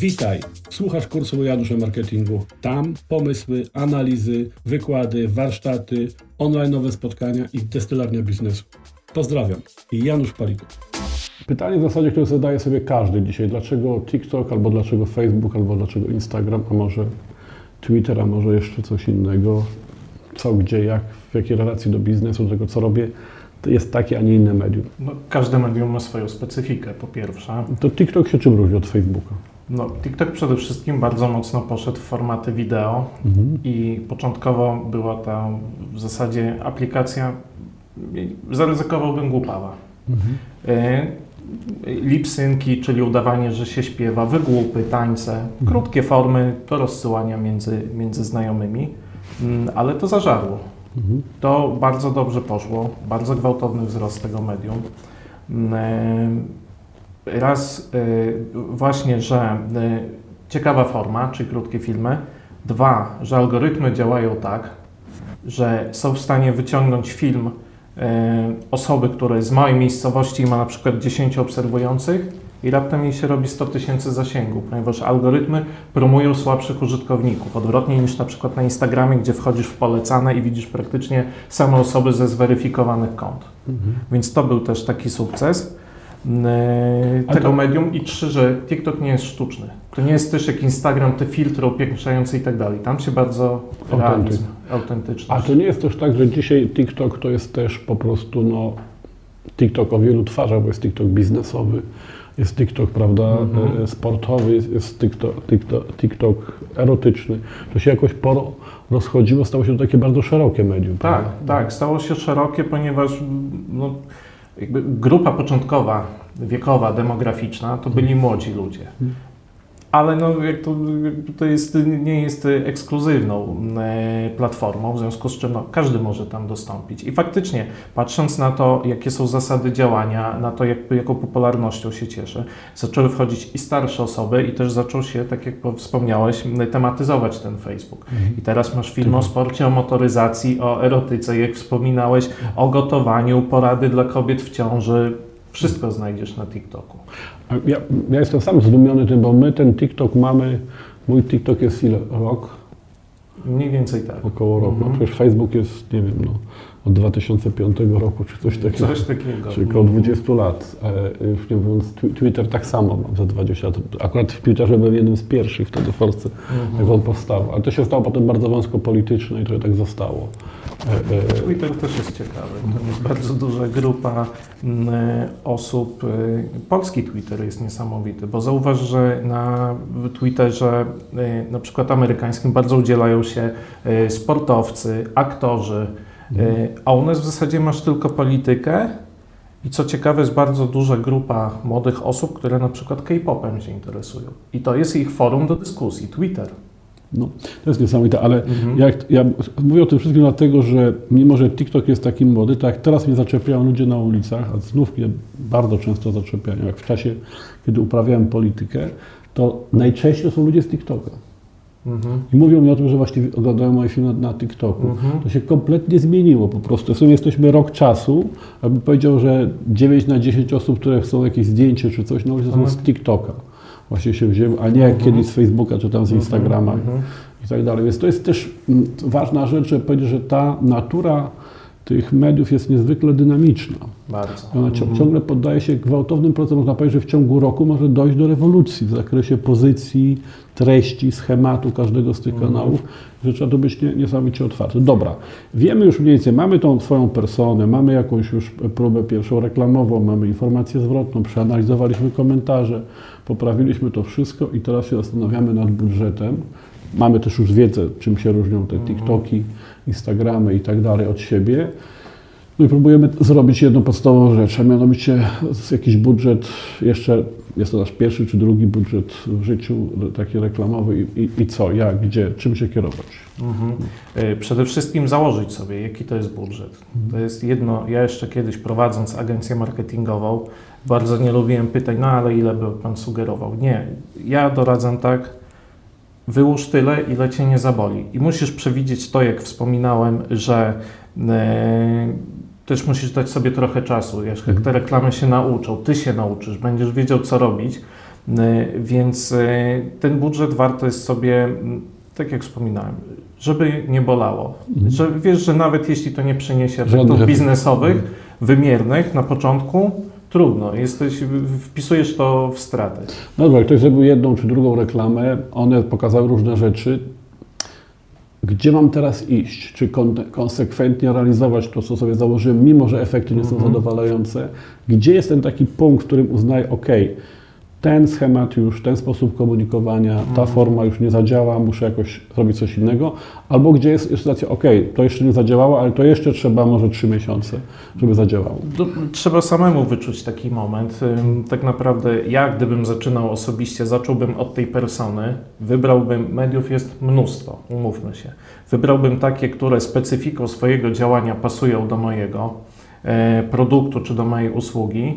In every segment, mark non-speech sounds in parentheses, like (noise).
Witaj! Słuchasz kursu o Marketingu. Tam pomysły, analizy, wykłady, warsztaty, online'owe spotkania i destylarnia biznesu. Pozdrawiam. Janusz Paliko. Pytanie w zasadzie, które zadaje sobie każdy dzisiaj. Dlaczego TikTok, albo dlaczego Facebook, albo dlaczego Instagram, a może Twitter, a może jeszcze coś innego? Co, gdzie, jak, w jakiej relacji do biznesu, do tego, co robię, jest takie, a nie inne medium. No, każde medium ma swoją specyfikę, po pierwsze. To TikTok się czym różni od Facebooka? No, TikTok przede wszystkim bardzo mocno poszedł w formaty wideo Mhm. i początkowo była ta w zasadzie aplikacja, zaryzykowałbym głupawa. Mhm. Y, Lipsynki, czyli udawanie, że się śpiewa, wygłupy, tańce, krótkie formy do rozsyłania między, między znajomymi, Mm, ale to zażarło. To bardzo dobrze poszło, bardzo gwałtowny wzrost tego medium. E, Raz e, właśnie, że e, ciekawa forma, czyli krótkie filmy. Dwa, że algorytmy działają tak, że są w stanie wyciągnąć film osoby, która z małej miejscowości ma na przykład 10 obserwujących i raptem jej się robi 100 tysięcy zasięgu, ponieważ algorytmy promują słabszych użytkowników, odwrotnie niż na przykład na Instagramie, gdzie wchodzisz w polecane i widzisz praktycznie same osoby ze zweryfikowanych kont. Mhm. Więc to był też taki sukces tego to- medium. I trzy, że TikTok nie jest sztuczny. To nie jest też jak Instagram, te filtry upiększające i tak dalej. Tam się bardzo realizm, autentyczność. A to nie jest też tak, że dzisiaj TikTok to jest też po prostu no, TikTok o wielu twarzach, bo jest TikTok biznesowy, jest TikTok, prawda, Mhm. e, sportowy, jest, jest TikTok, TikTok, TikTok erotyczny. To się jakoś poro rozchodziło, stało się to takie bardzo szerokie medium. Tak, prawda? tak. Stało się szerokie, ponieważ no, grupa początkowa, wiekowa, demograficzna, to byli młodzi ludzie. Ale no, jak to, to jest, nie jest ekskluzywną e, platformą, w związku z czym no, każdy może tam dostąpić. I faktycznie, patrząc na to, jakie są zasady działania, na to, jak, jaką popularnością się cieszy, zaczęły wchodzić i starsze osoby, i też zaczął się, tak jak wspomniałeś, tematyzować ten Facebook. I teraz masz film o sporcie, o motoryzacji, o erotyce, jak wspominałeś, o gotowaniu, porady dla kobiet w ciąży. Wszystko znajdziesz na TikToku. Ja, ja jestem sam zdumiony tym, bo my ten TikTok mamy, mój TikTok jest ile? Rok? Mniej więcej tak. Około roku. Mhm. Przecież Facebook jest, nie wiem, no, od 2005 roku, czy coś takiego. Coś takiego. Czyli około 20 lat. E, nie mówiąc, Twi- Twitter tak samo mam za 20 lat. Akurat w Twitterze byłem jednym z pierwszych wtedy w Polsce, Mhm. jak on powstał. Ale to się stało potem bardzo wąsko polityczne i to tak zostało. E, e, Twitter też jest ciekawy. Tam jest bardzo duża grupa osób. Polski Twitter jest niesamowity, bo zauważ, że na Twitterze, na przykład amerykańskim, bardzo udzielają się sportowcy, aktorzy, y, a u nas w zasadzie masz tylko politykę. I co ciekawe, jest bardzo duża grupa młodych osób, które na przykład K-popem się interesują. I to jest ich forum do dyskusji, Twitter. No, to jest niesamowite, ale Mhm. jak, ja mówię o tym wszystkim dlatego, że mimo, że TikTok jest taki młody, to jak teraz mnie zaczepiają ludzie na ulicach, a znów mnie bardzo często zaczepiają, jak w czasie, kiedy uprawiałem politykę, to najczęściej są ludzie z TikToka. Mhm. I mówią mi o tym, że właśnie oglądają moje filmy na, na TikToku. Mhm. To się kompletnie zmieniło po prostu. W sumie jesteśmy rok czasu, abym powiedział, że 9 na 10 osób, które chcą jakieś zdjęcie czy coś, no to są Mhm. z TikToka. Właśnie się wzięły, a nie jak Mhm. kiedyś z Facebooka czy tam z Instagrama Mhm. i tak dalej. Więc to jest też mm, ważna rzecz, żeby powiedzieć, że ta natura tych mediów jest niezwykle dynamiczna. Bardzo. Ona Mhm. ciągle poddaje się gwałtownym procesom. Można powiedzieć, że w ciągu roku może dojść do rewolucji w zakresie pozycji, treści, schematu każdego z tych Mhm. kanałów, że trzeba to być nie, niesamowicie otwarte. Dobra, wiemy już mniej więcej, mamy tą swoją personę, mamy jakąś już próbę pierwszą reklamową, mamy informację zwrotną, przeanalizowaliśmy komentarze, poprawiliśmy to wszystko i teraz się zastanawiamy nad budżetem. Mamy też już wiedzę, czym się różnią te TikToki, Instagramy i tak dalej od siebie. No i próbujemy zrobić jedną podstawową rzecz, a mianowicie jakiś budżet, jeszcze jest to nasz pierwszy czy drugi budżet w życiu, taki reklamowy i, i, i co, jak, gdzie, czym się kierować. Mhm. Y, Przede wszystkim założyć sobie, jaki to jest budżet. To jest jedno, ja jeszcze kiedyś prowadząc agencję marketingową, bardzo nie lubiłem pytań, no ale ile by Pan sugerował? Nie, ja doradzam tak, wyłóż tyle, ile Cię nie zaboli. I musisz przewidzieć to, jak wspominałem, że e, też musisz dać sobie trochę czasu. Jak te reklamy się nauczą, ty się nauczysz, będziesz wiedział, co robić. Y, Więc y, ten budżet warto jest sobie, tak jak wspominałem, żeby nie bolało. Że wiesz, że nawet jeśli to nie przyniesie efektów. biznesowych, wymiernych na początku, trudno. Jesteś, wpisujesz to w stratę. No dobra, ktoś zrobił jedną czy drugą reklamę, one pokazały różne rzeczy. Gdzie mam teraz iść? Czy kon konsekwentnie realizować to, co sobie założyłem, mimo że efekty nie są zadowalające? Gdzie jest ten taki punkt, w którym uznaję, ok, ten schemat już, ten sposób komunikowania, ta forma już nie zadziała, muszę jakoś robić coś innego? Albo gdzie jest sytuacja, ok, to jeszcze nie zadziałało, ale to jeszcze trzeba może trzy miesiące, żeby zadziałało. Trzeba samemu wyczuć taki moment. Tak naprawdę ja, gdybym zaczynał osobiście, zacząłbym od tej persony, wybrałbym, mediów jest mnóstwo, umówmy się. Wybrałbym takie, które specyfiką swojego działania pasują do mojego produktu czy do mojej usługi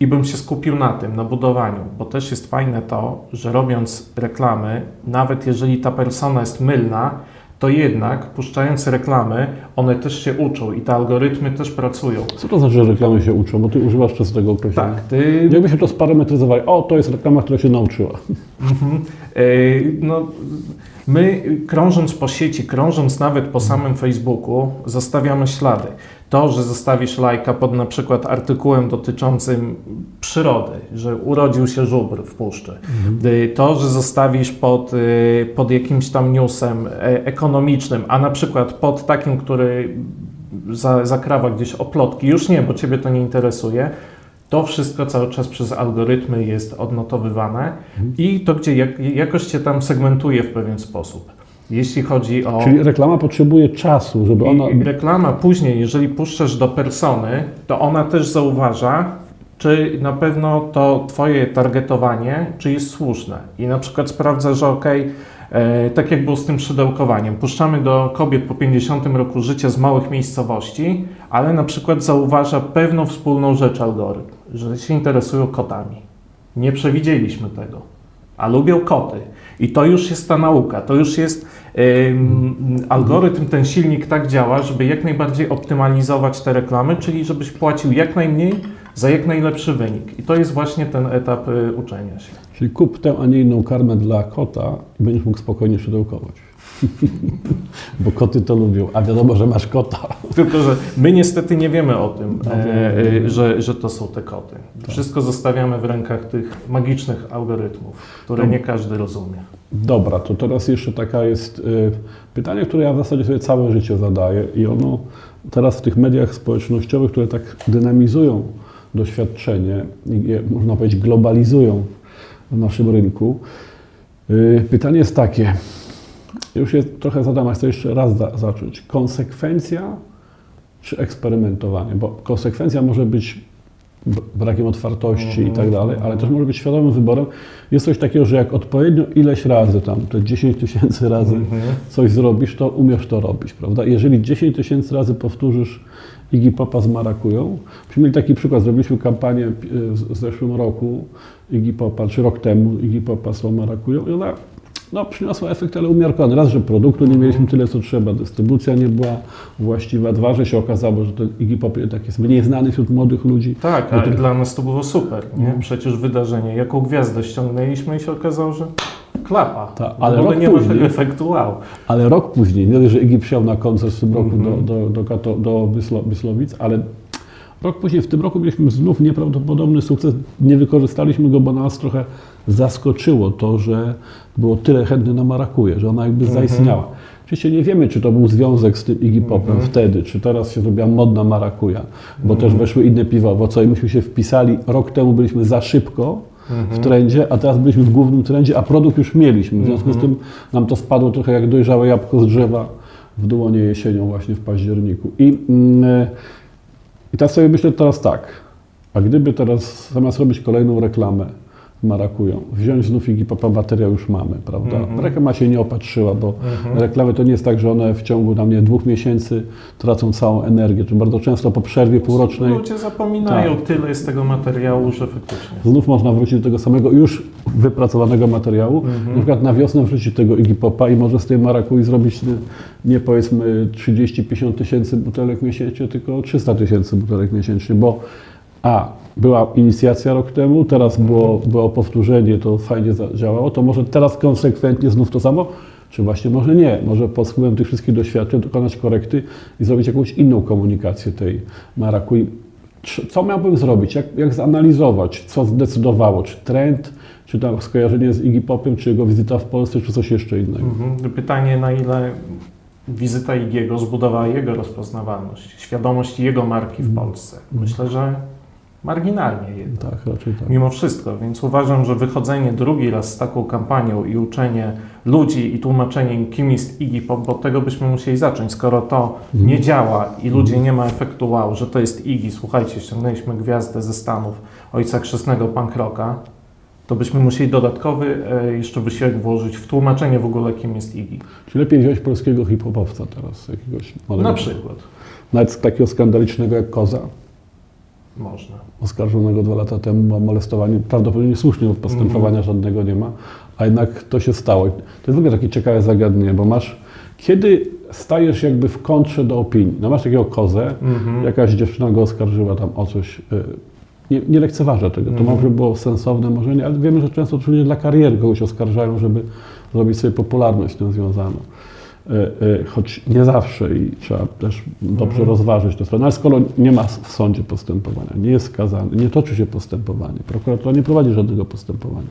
i bym się skupił na tym, na budowaniu, bo też jest fajne to, że robiąc reklamy, nawet jeżeli ta persona jest mylna, to jednak puszczając reklamy, one też się uczą i te algorytmy też pracują. Co to znaczy, że reklamy się uczą? Bo ty używasz często tego określenia. Tak, ty Jakbyśmy to sparametryzowali, o, to jest reklama, która się nauczyła. Mhm. E, No, my krążąc po sieci, krążąc nawet po samym Facebooku, zostawiamy ślady. To, że zostawisz lajka pod na przykład artykułem dotyczącym przyrody, że urodził się żubr w puszczy. E, To, że zostawisz pod, e, pod jakimś tam newsem e, ekonomicznym, a na przykład pod takim, który za, zakrawa gdzieś oplotki, już nie, bo Ciebie to nie interesuje, to wszystko cały czas przez algorytmy jest odnotowywane i to gdzie jak, jakoś Cię tam segmentuje w pewien sposób. Jeśli chodzi o... Czyli reklama potrzebuje czasu, żeby ona... I reklama później, jeżeli puszczasz do persony, to ona też zauważa, czy na pewno to Twoje targetowanie, czy jest słuszne. I na przykład sprawdza, że ok, e, tak jak było z tym szydełkowaniem, puszczamy do kobiet po 50 roku życia z małych miejscowości, ale na przykład zauważa pewną wspólną rzecz algorytm, że się interesują kotami. Nie przewidzieliśmy tego, a lubią koty. I to już jest ta nauka, to już jest ym, algorytm, ten silnik tak działa, żeby jak najbardziej optymalizować te reklamy, czyli żebyś płacił jak najmniej za jak najlepszy wynik. I to jest właśnie ten etap y, uczenia się. Czyli kup tę, a nie inną karmę dla kota i będziesz mógł spokojnie szydełkować. (laughs) Bo koty to lubią, a wiadomo, że masz kota. Tylko, że my niestety nie wiemy o tym, No, e, e, że, że to są te koty. Tak. Wszystko zostawiamy w rękach tych magicznych algorytmów, które No. nie każdy rozumie. Dobra, to teraz jeszcze taka jest y, pytanie, które ja w zasadzie sobie całe życie zadaję i ono teraz w tych mediach społecznościowych, które tak dynamizują doświadczenie i je, można powiedzieć globalizują w naszym rynku. Y, pytanie jest takie, już je trochę zadam, chcę jeszcze raz za, zacząć. Konsekwencja czy eksperymentowanie? Bo konsekwencja może być brakiem otwartości i tak dalej, ale też może być świadomym wyborem. Jest coś takiego, że jak odpowiednio ileś razy, tam te 10 tysięcy razy Mhm. coś zrobisz, to umiesz to robić, prawda? Jeżeli 10 tysięcy razy powtórzysz Iggy Popa z Marakują, mieli taki przykład, zrobiliśmy kampanię y, w zeszłym roku Iggy Popa, czy rok temu Iggy Popa z Marakują i ona no, przyniosła efekt, ale umiarkowany. Raz, że produktu nie mieliśmy tyle, co trzeba, dystrybucja nie była właściwa. Dwa, że się okazało, że ten Iggy Pop jednak jest mniej znany wśród młodych ludzi. Tak, ale to- dla nas to było super, nie? No. Przecież wydarzenie, jaką gwiazdę ściągnęliśmy i się okazało, że klapa. Tak, W ale rok nie ma później- tego efektu wow. Ale rok później, nie że Iggy przyjechał na koncert w tym roku Mhm. do, do, do, Kato, do Byslo, Byslowic, ale rok później, w tym roku mieliśmy znów nieprawdopodobny sukces. Nie wykorzystaliśmy go, bo nas trochę zaskoczyło to, że było tyle chętnych na Marakuje, że ona jakby Mhm. zaistniała. Oczywiście nie wiemy, czy to był związek z tym Iggy Popem Mhm. wtedy, czy teraz się zrobiła modna marakuja, bo też weszły inne piwa owocowe. Myśmy się wpisali, rok temu byliśmy za szybko w trendzie, a teraz byliśmy w głównym trendzie, a produkt już mieliśmy. W związku z tym nam to spadło trochę jak dojrzałe jabłko z drzewa w dłonie jesienią właśnie w październiku. I, mm, I teraz sobie myślę teraz tak, a gdyby teraz zamiast robić kolejną reklamę, marakują. Wziąć znów Iggy Popa, materiał już mamy, prawda? Mhm. Reklama się nie opatrzyła, bo Mhm. reklamy to nie jest tak, że one w ciągu tam, nie, dwóch miesięcy tracą całą energię. To bardzo często po przerwie półrocznej Ludzie zapominają, Tak. tyle jest tego materiału, że faktycznie. znów można wrócić do tego samego już wypracowanego materiału. Mhm. Na przykład na wiosnę wrzucić tego Iggy Popa i może z tej marakui zrobić nie, nie powiedzmy 30-50 tysięcy butelek miesięcznie, tylko 300 tysięcy butelek miesięcznie, bo a, była inicjacja rok temu, teraz było, było powtórzenie, to fajnie zadziałało, to może teraz konsekwentnie znów to samo, czy właśnie może nie, może pod wpływem tych wszystkich doświadczeń dokonać korekty i zrobić jakąś inną komunikację tej marakui. Co miałbym zrobić? Jak, jak zanalizować? Co zdecydowało? Czy trend, czy tam skojarzenie z Iggy Popem, czy jego wizyta w Polsce, czy coś jeszcze innego? Mhm. Pytanie, na ile wizyta Igiego zbudowała jego rozpoznawalność, świadomość jego marki w Mhm. Polsce. Myślę, że marginalnie jednak. Tak, raczej tak. Mimo wszystko, więc uważam, że wychodzenie drugi raz z taką kampanią i uczenie ludzi i tłumaczenie im, kim jest Iggy Pop, bo od tego byśmy musieli zacząć. Skoro to Mhm. nie działa i ludzie nie ma efektu wow, że to jest Iggy, słuchajcie, ściągnęliśmy gwiazdę ze Stanów, ojca chrzestnego punk rocka, to byśmy musieli dodatkowy e, jeszcze wysiłek włożyć w tłumaczenie w ogóle, kim jest Iggy. Czy lepiej wziąć polskiego hip-hopowca teraz, jakiegoś młodego? Na przykład. Nawet takiego skandalicznego jak Koza, Można. oskarżonego dwa lata temu o molestowanie, prawdopodobnie niesłusznie, bo postępowania Mhm. żadnego nie ma, a jednak to się stało. To jest w ogóle takie ciekawe zagadnienie, bo masz, kiedy stajesz jakby w kontrze do opinii, no masz takiego Kozę, Mhm. jakaś dziewczyna go oskarżyła tam o coś, y, nie, nie lekceważę tego, to Mhm. może było sensowne, może nie, ale wiemy, że często to ludzie dla kariery kogoś oskarżają, żeby zrobić sobie popularność z tym związaną. Y, y, Choć nie zawsze i trzeba też dobrze Mhm. rozważyć tę stronę, ale skoro nie ma w sądzie postępowania, nie jest skazany, nie toczy się postępowanie, prokuratura nie prowadzi żadnego postępowania,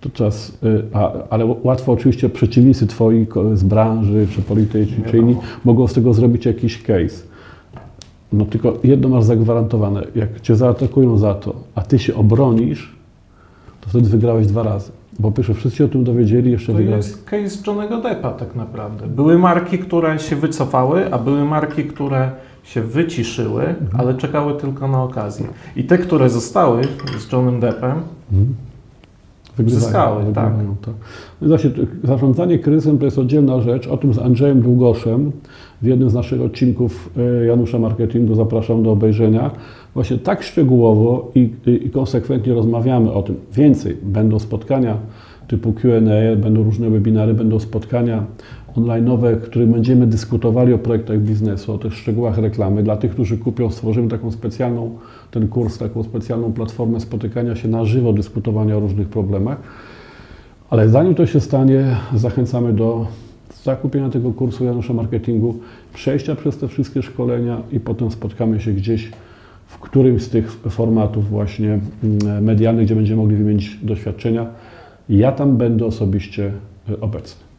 to czas, y, a, ale łatwo oczywiście przeciwnicy twoi z branży, czy polityczni, czy inni, mogą z tego zrobić jakiś case. No tylko jedno masz zagwarantowane, jak cię zaatakują za to, a ty się obronisz, to wtedy wygrałeś dwa razy. Bo pierwsze wszyscy o tym dowiedzieli, jeszcze To wygrałeś. jest case Johnego Deppa tak naprawdę. Były marki, które się wycofały, a były marki, które się wyciszyły, Mhm. ale czekały tylko na okazję. I te, które zostały z Johnem Deppem, Mhm. Wygrywają, Zyskały, wygrywają, tak. No i właśnie, zarządzanie kryzysem to jest oddzielna rzecz. O tym z Andrzejem Długoszem w jednym z naszych odcinków e, Janusza Marketingu zapraszam do obejrzenia. Właśnie tak szczegółowo i, i, konsekwentnie rozmawiamy o tym. Więcej, będą spotkania typu Q&A, będą różne webinary, będą spotkania online'owe, w których będziemy dyskutowali o projektach biznesu, o tych szczegółach reklamy. Dla tych, którzy kupią, stworzymy taką specjalną, ten kurs, taką specjalną platformę spotykania się na żywo, dyskutowania o różnych problemach. Ale zanim to się stanie, zachęcamy do zakupienia tego kursu Janusza Marketingu, przejścia przez te wszystkie szkolenia i potem spotkamy się gdzieś w którymś z tych formatów właśnie mm, medialnych, gdzie będziemy mogli wymienić doświadczenia. Ja tam będę osobiście y, obecny.